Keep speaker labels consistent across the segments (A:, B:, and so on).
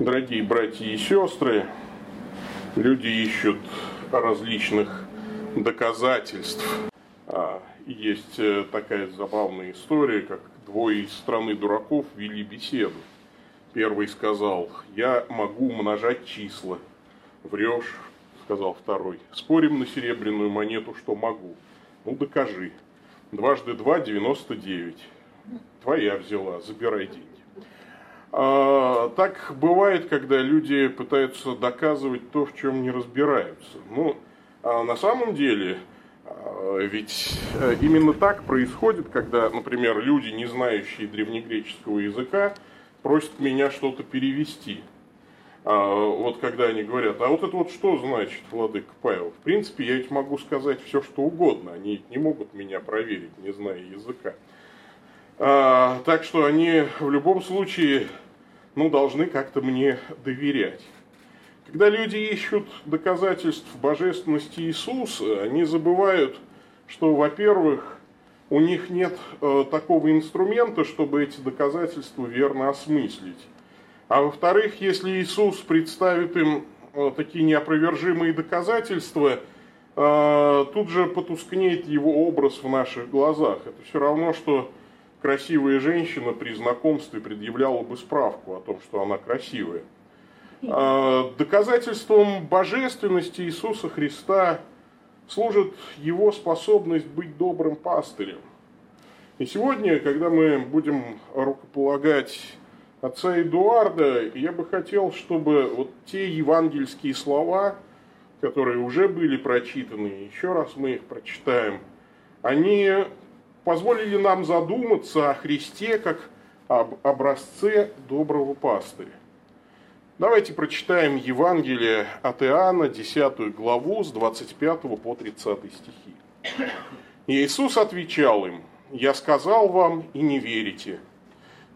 A: Дорогие братья и сестры, люди ищут различных доказательств. А, есть э, такая забавная история, как двое из страны дураков вели беседу. Первый сказал, я могу умножать числа. Врешь, сказал второй. Спорим на серебряную монету, что могу. Ну, докажи. Дважды два – девяносто девять. Твоя взяла, забирай деньги. А, так бывает, когда люди пытаются доказывать то, в чем не разбираются. Ну, а на самом деле, а, ведь э, именно так происходит, когда, например, люди, не знающие древнегреческого языка, просят меня что-то перевести. Вот когда они говорят, а вот это вот что значит, Владыка Павел? В принципе, я ведь могу сказать все, что угодно. Они не могут меня проверить, не зная языка. А, так что они в любом случае ну, должны как-то мне доверять. Когда люди ищут доказательств божественности Иисуса, они забывают, что, во-первых, у них нет э, такого инструмента, чтобы эти доказательства верно осмыслить. А во-вторых, если Иисус представит им э, такие неопровержимые доказательства, э, тут же потускнеет его образ в наших глазах. Это все равно, что красивая женщина при знакомстве предъявляла бы справку о том, что она красивая. А, доказательством божественности Иисуса Христа служит его способность быть добрым пастырем. И сегодня, когда мы будем рукополагать отца Эдуарда, я бы хотел, чтобы вот те евангельские слова, которые уже были прочитаны, еще раз мы их прочитаем, они позволили нам задуматься о Христе как об образце доброго пастыря. Давайте прочитаем Евангелие от Иоанна, 10 главу, с 25 по 30 стихи. Иисус отвечал им, «Я сказал вам, и не верите.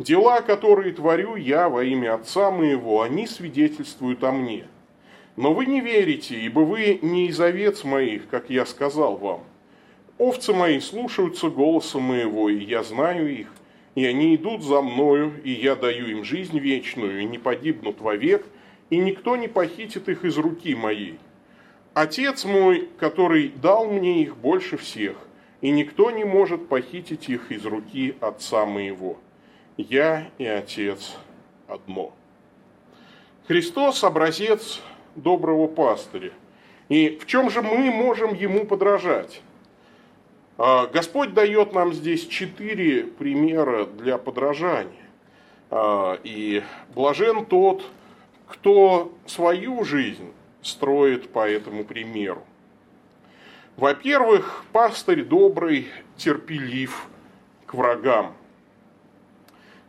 A: Дела, которые творю я во имя Отца моего, они свидетельствуют о мне. Но вы не верите, ибо вы не из овец моих, как я сказал вам. Овцы мои слушаются голоса моего, и я знаю их, и они идут за мною, и я даю им жизнь вечную, и не погибнут вовек, и никто не похитит их из руки моей. Отец мой, который дал мне их больше всех, и никто не может похитить их из руки Отца моего. Я и Отец одно. Христос – образец доброго пастыря. И в чем же мы можем ему подражать? А, Господь дает нам здесь четыре примера для подражания. А, и блажен тот, кто свою жизнь строит по этому примеру. Во-первых, пастырь добрый, терпелив к врагам.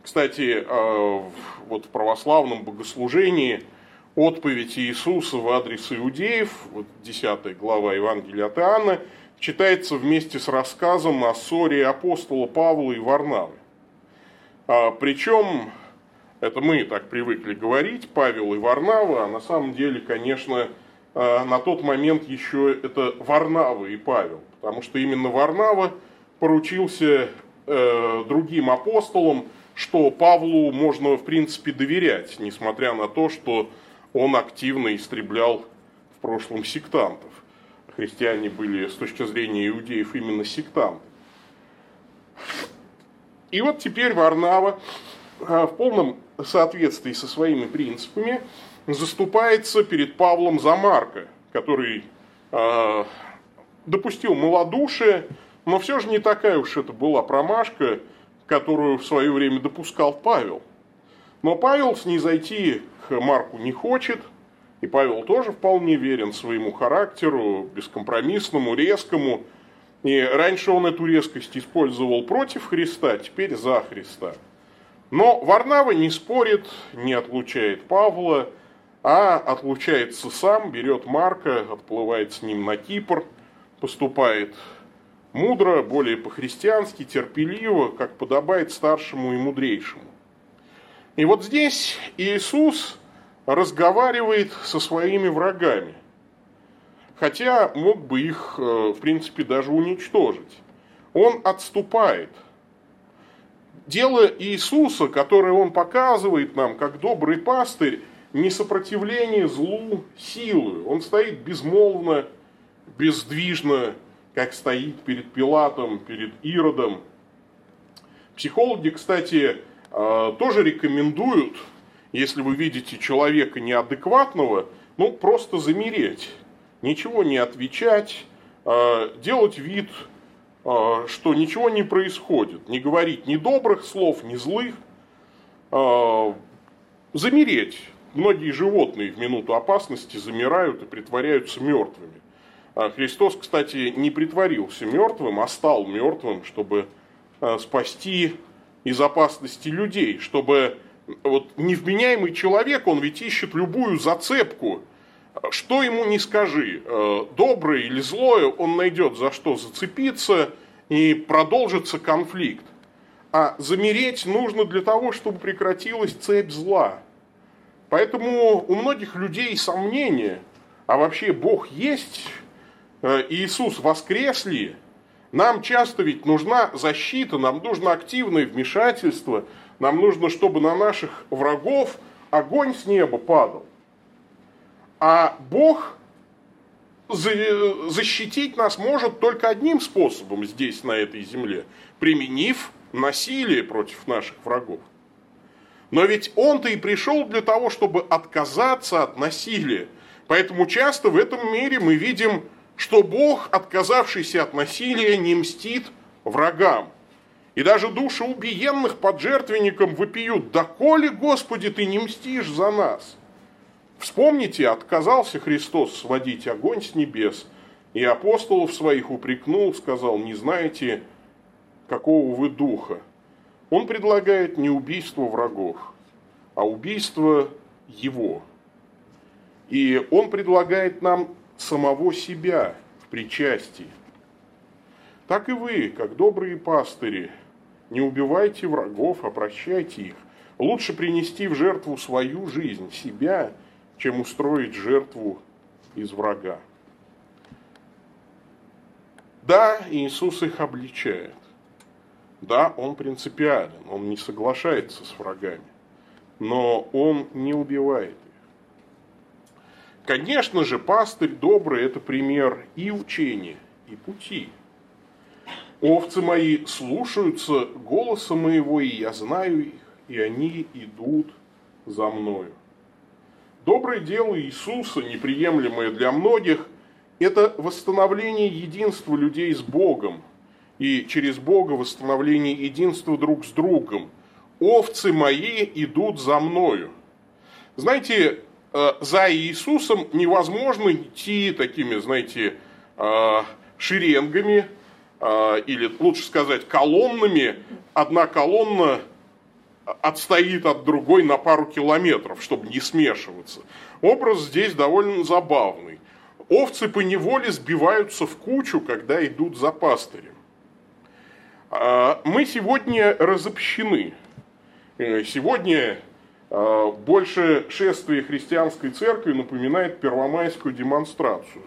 A: Кстати, а, вот в православном богослужении отповедь Иисуса в адрес иудеев, вот 10 глава Евангелия от Иоанна, читается вместе с рассказом о ссоре апостола Павла и Варнавы. А, причем, это мы так привыкли говорить, Павел и Варнава, а на самом деле, конечно, а, на тот момент еще это Варнава и Павел, потому что именно Варнава поручился э, другим апостолам, что Павлу можно, в принципе, доверять, несмотря на то, что он активно истреблял в прошлом сектантов христиане были с точки зрения иудеев именно сектанты. И вот теперь Варнава а, в полном соответствии со своими принципами заступается перед Павлом за Марка, который э, допустил малодушие, но все же не такая уж это была промашка, которую в свое время допускал Павел. Но Павел снизойти к Марку не хочет – и Павел тоже вполне верен своему характеру, бескомпромиссному, резкому. И раньше он эту резкость использовал против Христа, теперь за Христа. Но Варнава не спорит, не отлучает Павла, а отлучается сам, берет Марка, отплывает с ним на Кипр, поступает мудро, более по-христиански, терпеливо, как подобает старшему и мудрейшему. И вот здесь Иисус разговаривает со своими врагами. Хотя мог бы их, э, в принципе, даже уничтожить. Он отступает. Дело Иисуса, которое он показывает нам как добрый пастырь, не сопротивление злу силою. Он стоит безмолвно, бездвижно, как стоит перед Пилатом, перед Иродом. Психологи, кстати, э, тоже рекомендуют, если вы видите человека неадекватного, ну, просто замереть, ничего не отвечать, э, делать вид, э, что ничего не происходит, не говорить ни добрых слов, ни злых, замереть. Многие животные в минуту опасности замирают и притворяются мертвыми. Христос, кстати, не притворился мертвым, а стал мертвым, чтобы спасти из опасности людей, чтобы вот невменяемый человек, он ведь ищет любую зацепку, что ему не скажи, а, доброе или злое, он найдет за что зацепиться и продолжится конфликт. А замереть нужно для того, чтобы прекратилась цепь зла. Поэтому у многих людей сомнения, а вообще Бог есть, Э, Иисус воскрес ли, нам часто ведь нужна защита, нам нужно активное вмешательство, нам нужно, чтобы на наших врагов огонь с неба падал. А Бог защитить нас может только одним способом здесь, на этой земле, применив насилие против наших врагов. Но ведь Он-то и пришел для того, чтобы отказаться от насилия. Поэтому часто в этом мире мы видим что Бог, отказавшийся от насилия, не мстит врагам. И даже души убиенных под жертвенником выпьют, «Доколе, Господи, ты не мстишь за нас?» Вспомните, отказался Христос сводить огонь с небес, и апостолов своих упрекнул, сказал, не знаете, какого вы духа. Он предлагает не убийство врагов, а убийство его. И он предлагает нам самого себя в причастии. Так и вы, как добрые пастыри, не убивайте врагов, а прощайте их. Лучше принести в жертву свою жизнь, себя, чем устроить жертву из врага. Да, Иисус их обличает. Да, Он принципиален, Он не соглашается с врагами. Но Он не убивает Конечно же, пастырь добрый – это пример и учения, и пути. Овцы мои слушаются голоса моего, и я знаю их, и они идут за мною. Доброе дело Иисуса, неприемлемое для многих, это восстановление единства людей с Богом, и через Бога восстановление единства друг с другом. Овцы мои идут за мною. Знаете, Э, за Иисусом невозможно идти такими, знаете, э, шеренгами, или лучше сказать колоннами. Одна колонна отстоит от другой на пару километров, чтобы не смешиваться. Образ здесь довольно забавный. Овцы по неволе сбиваются в кучу, когда идут за пастырем. Мы сегодня разобщены. Сегодня а, больше шествие христианской церкви напоминает первомайскую демонстрацию.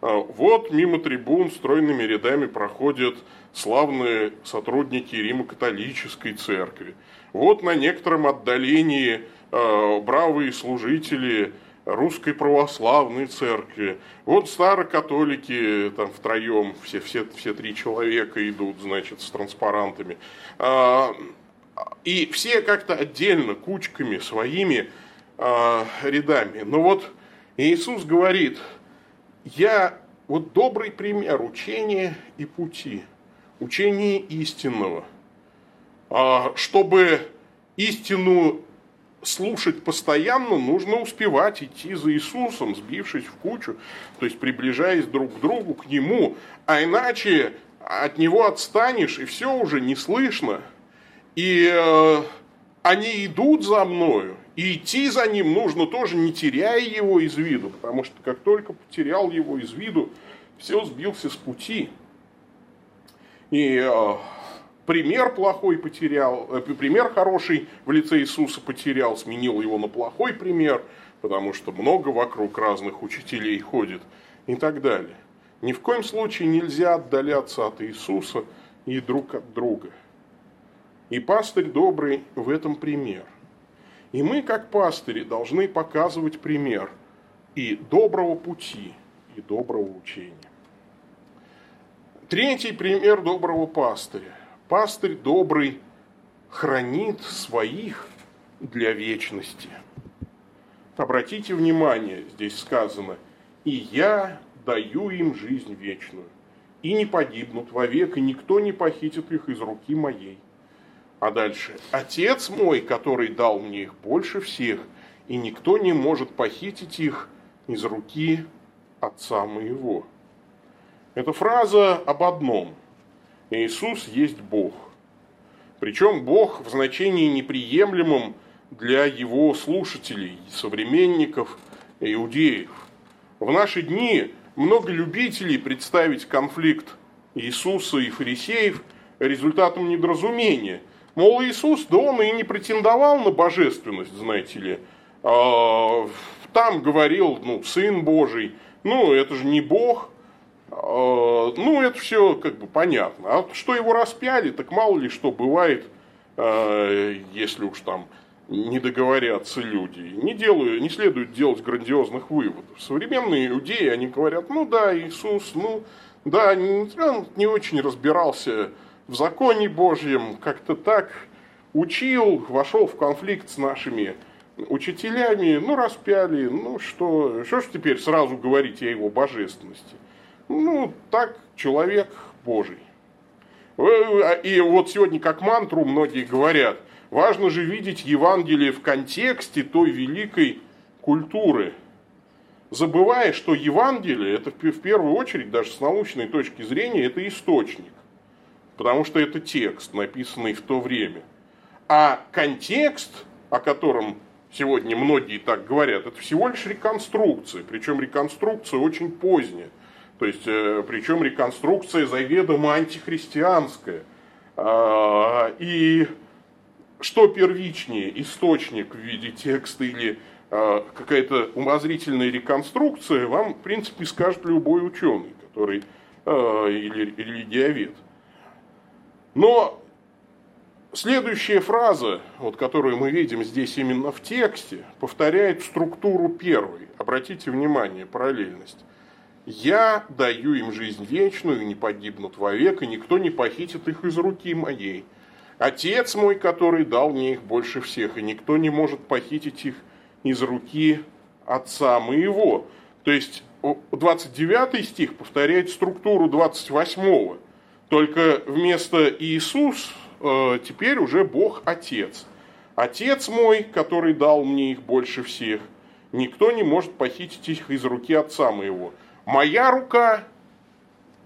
A: А, вот мимо трибун стройными рядами проходят славные сотрудники Римо-католической церкви. Вот на некотором отдалении а, бравые служители русской православной церкви. Вот старокатолики там втроем, все, все, все три человека идут, значит, с транспарантами. И все как-то отдельно, кучками, своими рядами. Но вот Иисус говорит, я вот добрый пример учения и пути, учения истинного. А, чтобы истину слушать постоянно, нужно успевать идти за Иисусом, сбившись в кучу, то есть приближаясь друг к другу, к Нему, а иначе от Него отстанешь, и все уже не слышно – и э, они идут за мною, и идти за ним нужно тоже, не теряя его из виду, потому что как только потерял его из виду, все сбился с пути. И э, пример плохой потерял, э, пример хороший в лице Иисуса потерял, сменил его на плохой пример, потому что много вокруг разных учителей ходит и так далее. Ни в коем случае нельзя отдаляться от Иисуса и друг от друга. И пастырь добрый в этом пример. И мы, как пастыри, должны показывать пример и доброго пути, и доброго учения. Третий пример доброго пастыря. Пастырь добрый хранит своих для вечности. Обратите внимание, здесь сказано, «И я даю им жизнь вечную, и не погибнут вовек, и никто не похитит их из руки моей». А дальше, «Отец мой, который дал мне их больше всех, и никто не может похитить их из руки Отца моего». Это фраза об одном. Иисус есть Бог. Причем Бог в значении неприемлемом для его слушателей, современников, иудеев. В наши дни много любителей представить конфликт Иисуса и фарисеев результатом недоразумения. Мол, Иисус, да он и не претендовал на божественность, знаете ли. А, там говорил, ну, Сын Божий, ну, это же не Бог. А, ну, это все как бы понятно. А что его распяли, так мало ли что бывает, а, если уж там не договорятся люди. Не, делаю, не следует делать грандиозных выводов. Современные иудеи, они говорят, ну да, Иисус, ну да, не, очень разбирался в законе Божьем, как-то так учил, вошел в конфликт с нашими учителями, ну распяли, ну что, что ж теперь сразу говорить о его божественности? Ну, так, человек Божий. Э, и вот сегодня как мантру многие говорят, Важно же видеть Евангелие в контексте той великой культуры, забывая, что Евангелие, это в первую очередь, даже с научной точки зрения, это источник, потому что это текст, написанный в то время. А контекст, о котором сегодня многие так говорят, это всего лишь реконструкция, причем реконструкция очень поздняя. То есть, э, причем реконструкция заведомо антихристианская. А, и что первичнее, источник в виде текста или э, какая-то умозрительная реконструкция, вам, в принципе, скажет любой ученый, который э, или религиовед. Но следующая фраза, вот, которую мы видим здесь именно в тексте, повторяет структуру первой. Обратите внимание, параллельность. «Я даю им жизнь вечную, и не погибнут вовек, и никто не похитит их из руки моей». Отец мой, который дал мне их больше всех, и никто не может похитить их из руки отца моего. То есть 29 стих повторяет структуру 28. Только вместо Иисус э, теперь уже Бог Отец. Отец мой, который дал мне их больше всех, никто не может похитить их из руки отца моего. Моя рука,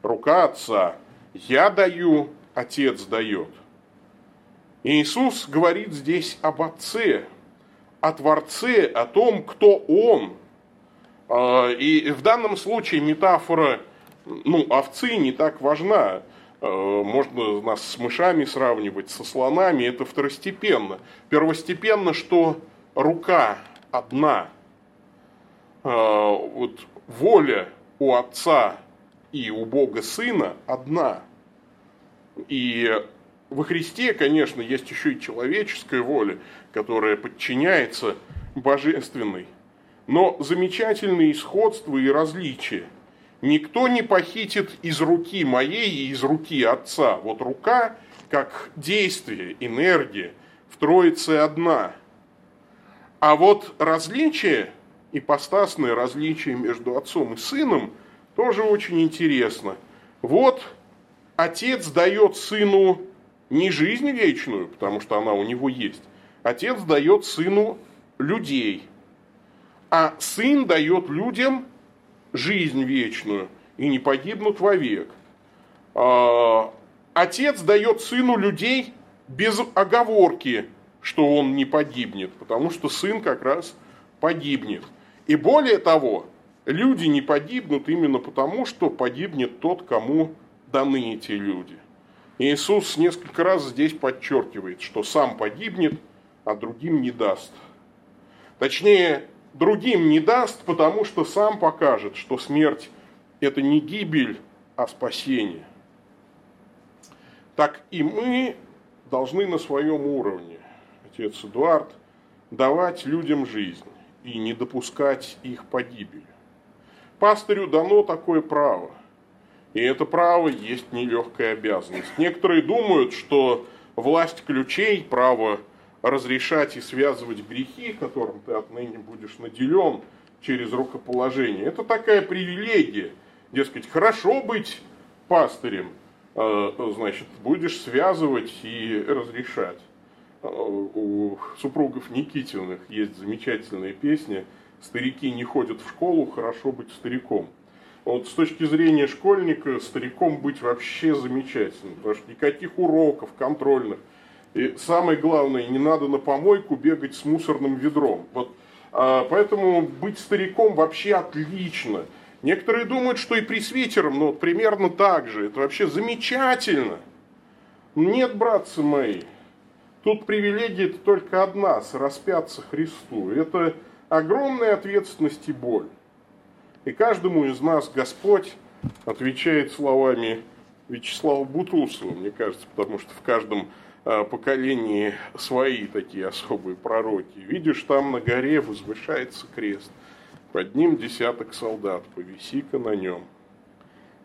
A: рука отца. Я даю, отец дает. Иисус говорит здесь об Отце, о Творце, о том, кто Он. А, и в данном случае метафора ну, овцы не так важна. А, можно нас с мышами сравнивать, со слонами, это второстепенно. Первостепенно, что рука одна. А, вот воля у Отца и у Бога Сына одна. И во Христе, конечно, есть еще и человеческая воля, которая подчиняется божественной. Но замечательные сходства и различия. Никто не похитит из руки моей и из руки Отца. Вот рука, как действие, энергия, в Троице одна. А вот различие, ипостасное различие между Отцом и Сыном, тоже очень интересно. Вот Отец дает Сыну не жизнь вечную, потому что она у него есть. Отец дает сыну людей, а сын дает людям жизнь вечную, и не погибнут вовек. А, отец дает сыну людей без оговорки, что он не погибнет, потому что сын как раз погибнет. И более того, люди не погибнут именно потому, что погибнет тот, кому даны эти люди. Иисус несколько раз здесь подчеркивает, что сам погибнет, а другим не даст. Точнее, другим не даст, потому что сам покажет, что смерть – это не гибель, а спасение. Так и мы должны на своем уровне, отец Эдуард, давать людям жизнь и не допускать их погибели. Пастырю дано такое право. И это право есть нелегкая обязанность. Некоторые думают, что власть ключей, право разрешать и связывать грехи, которым ты отныне будешь наделен через рукоположение, это такая привилегия. Дескать, хорошо быть пастырем, э, значит, будешь связывать и разрешать. Э, у супругов Никитиных есть замечательная песня «Старики не ходят в школу, хорошо быть стариком». Вот с точки зрения школьника стариком быть вообще замечательно, потому что никаких уроков контрольных. И самое главное, не надо на помойку бегать с мусорным ведром. Вот, а, поэтому быть стариком вообще отлично. Некоторые думают, что и пресвитером, но примерно так же. Это вообще замечательно. Нет, братцы мои, тут привилегия -то только одна – распяться Христу. Это огромная ответственность и боль. И каждому из нас Господь отвечает словами Вячеслава Бутусова, мне кажется, потому что в каждом поколении свои такие особые пророки. Видишь, там на горе возвышается крест. Под ним десяток солдат, повиси-ка на нем.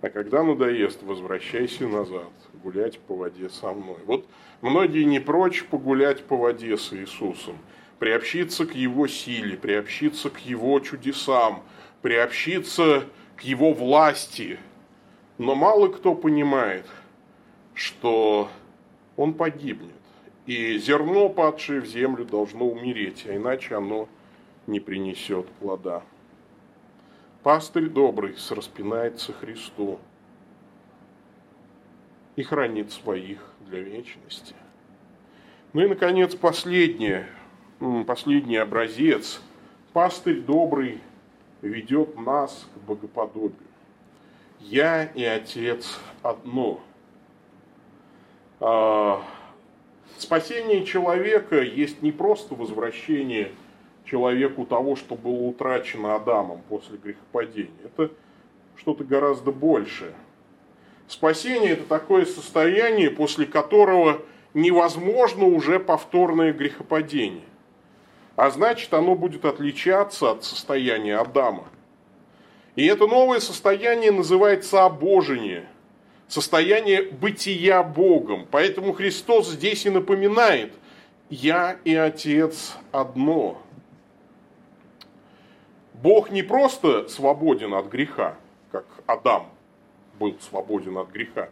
A: А когда надоест, возвращайся назад, гулять по воде со мной. Вот многие не прочь погулять по воде с Иисусом, приобщиться к Его силе, приобщиться к Его чудесам – приобщиться к его власти. Но мало кто понимает, что он погибнет. И зерно, падшее в землю, должно умереть, а иначе оно не принесет плода. Пастырь добрый распинается Христу и хранит своих для вечности. Ну и, наконец, последнее, последний образец. Пастырь добрый ведет нас к богоподобию. Я и Отец одно. А, спасение человека есть не просто возвращение человеку того, что было утрачено Адамом после грехопадения. Это что-то гораздо большее. Спасение – это такое состояние, после которого невозможно уже повторное грехопадение а значит оно будет отличаться от состояния Адама. И это новое состояние называется обожение, состояние бытия Богом. Поэтому Христос здесь и напоминает, я и Отец одно. Бог не просто свободен от греха, как Адам был свободен от греха.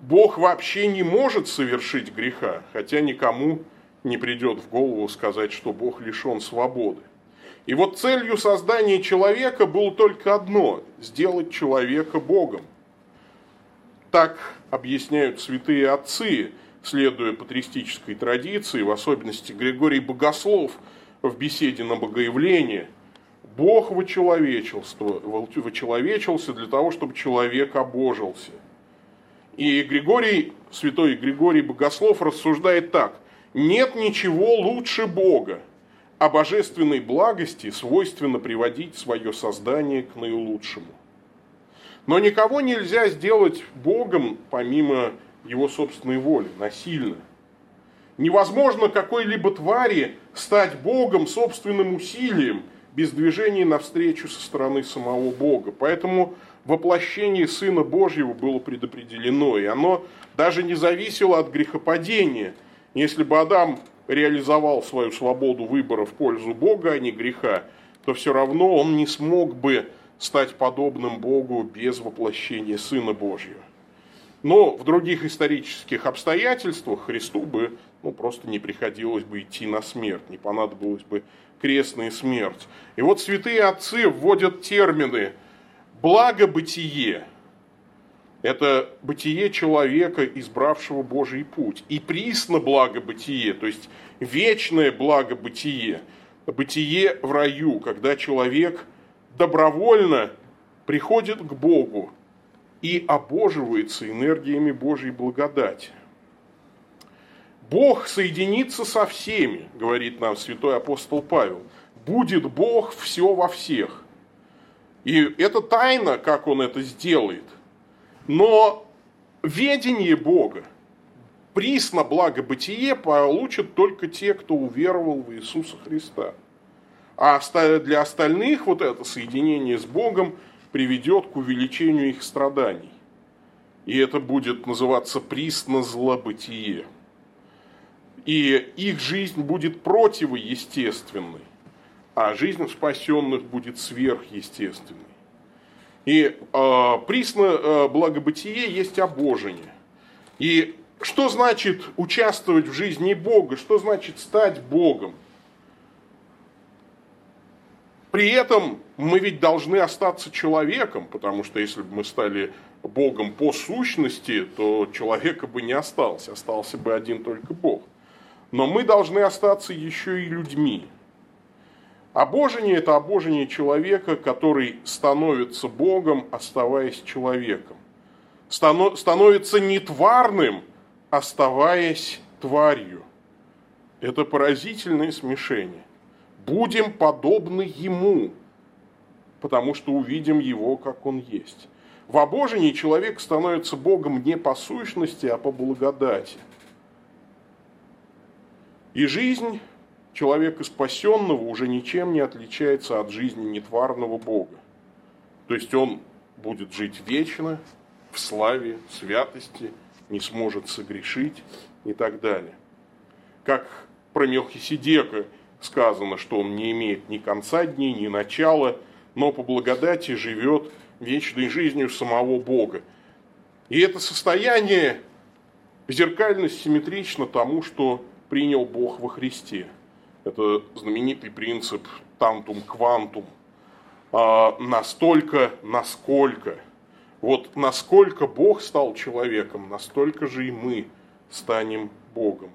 A: Бог вообще не может совершить греха, хотя никому не придет в голову сказать, что Бог лишен свободы. И вот целью создания человека было только одно – сделать человека Богом. Так объясняют святые отцы, следуя патристической традиции, в особенности Григорий Богослов в беседе на Богоявление. Бог вочеловечился, вочеловечился для того, чтобы человек обожился. И Григорий, святой Григорий Богослов рассуждает так – нет ничего лучше Бога, а божественной благости свойственно приводить свое создание к наилучшему. Но никого нельзя сделать Богом помимо его собственной воли, насильно. Невозможно какой-либо твари стать Богом собственным усилием, без движения навстречу со стороны самого Бога. Поэтому воплощение Сына Божьего было предопределено, и оно даже не зависело от грехопадения – если бы Адам реализовал свою свободу выбора в пользу Бога, а не греха, то все равно он не смог бы стать подобным Богу без воплощения Сына Божьего. Но в других исторических обстоятельствах Христу бы ну, просто не приходилось бы идти на смерть, не понадобилась бы крестная смерть. И вот святые отцы вводят термины «благобытие», это бытие человека, избравшего Божий путь. И присно благобытие, то есть вечное благобытие, бытие в раю, когда человек добровольно приходит к Богу и обоживается энергиями Божьей благодати. Бог соединится со всеми, говорит нам святой апостол Павел. Будет Бог все во всех. И это тайна, как он это сделает. Но ведение Бога, присно благобытие получат только те, кто уверовал в Иисуса Христа. А для остальных вот это соединение с Богом приведет к увеличению их страданий. И это будет называться присно злобытие. И их жизнь будет противоестественной, а жизнь спасенных будет сверхъестественной. И э, присно э, благобытие есть обожение. И что значит участвовать в жизни Бога? Что значит стать Богом? При этом мы ведь должны остаться человеком, потому что если бы мы стали Богом по сущности, то человека бы не остался, остался бы один только Бог. Но мы должны остаться еще и людьми. Обожение – это обожение человека, который становится Богом, оставаясь человеком. становится нетварным, оставаясь тварью. Это поразительное смешение. Будем подобны Ему, потому что увидим Его, как Он есть. В обожении человек становится Богом не по сущности, а по благодати. И жизнь человека спасенного уже ничем не отличается от жизни нетварного Бога. То есть он будет жить вечно, в славе, святости, не сможет согрешить и так далее. Как про Мелхиседека сказано, что он не имеет ни конца дней, ни начала, но по благодати живет вечной жизнью самого Бога. И это состояние зеркально симметрично тому, что принял Бог во Христе. Это знаменитый принцип тантум квантум. А, настолько, насколько. Вот насколько Бог стал человеком, настолько же и мы станем Богом.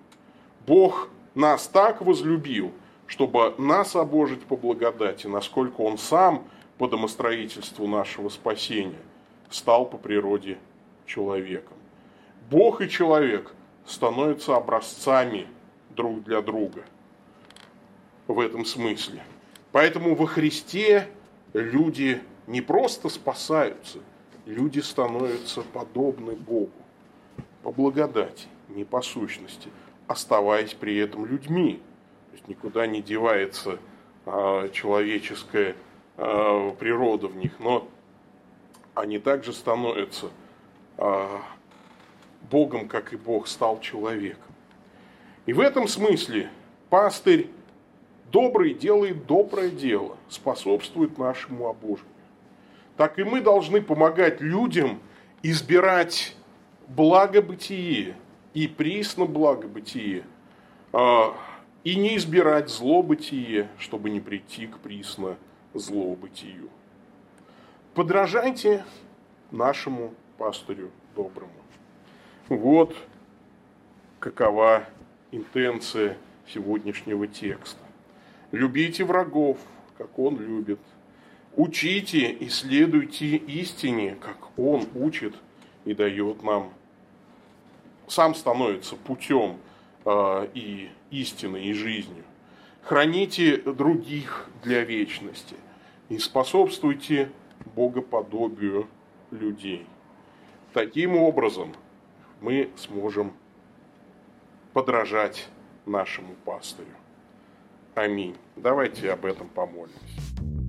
A: Бог нас так возлюбил, чтобы нас обожить по благодати, насколько Он сам по домостроительству нашего спасения стал по природе человеком. Бог и человек становятся образцами друг для друга в этом смысле. Поэтому во Христе люди не просто спасаются, люди становятся подобны Богу по благодати, не по сущности, оставаясь при этом людьми. То есть никуда не девается а, человеческая а, природа в них, но они также становятся а, Богом, как и Бог стал человеком. И в этом смысле пастырь добрый делает доброе дело, способствует нашему обожению. Так и мы должны помогать людям избирать благобытие и присно благобытие, а, и не избирать злобытие, чтобы не прийти к присно злобытию. Подражайте нашему пастырю доброму. Вот какова интенция сегодняшнего текста. Любите врагов, как он любит. Учите и следуйте истине, как он учит и дает нам. Сам становится путем и истиной, и жизнью. Храните других для вечности и способствуйте богоподобию людей. Таким образом мы сможем подражать нашему пастырю. Аминь. Давайте об этом помолимся.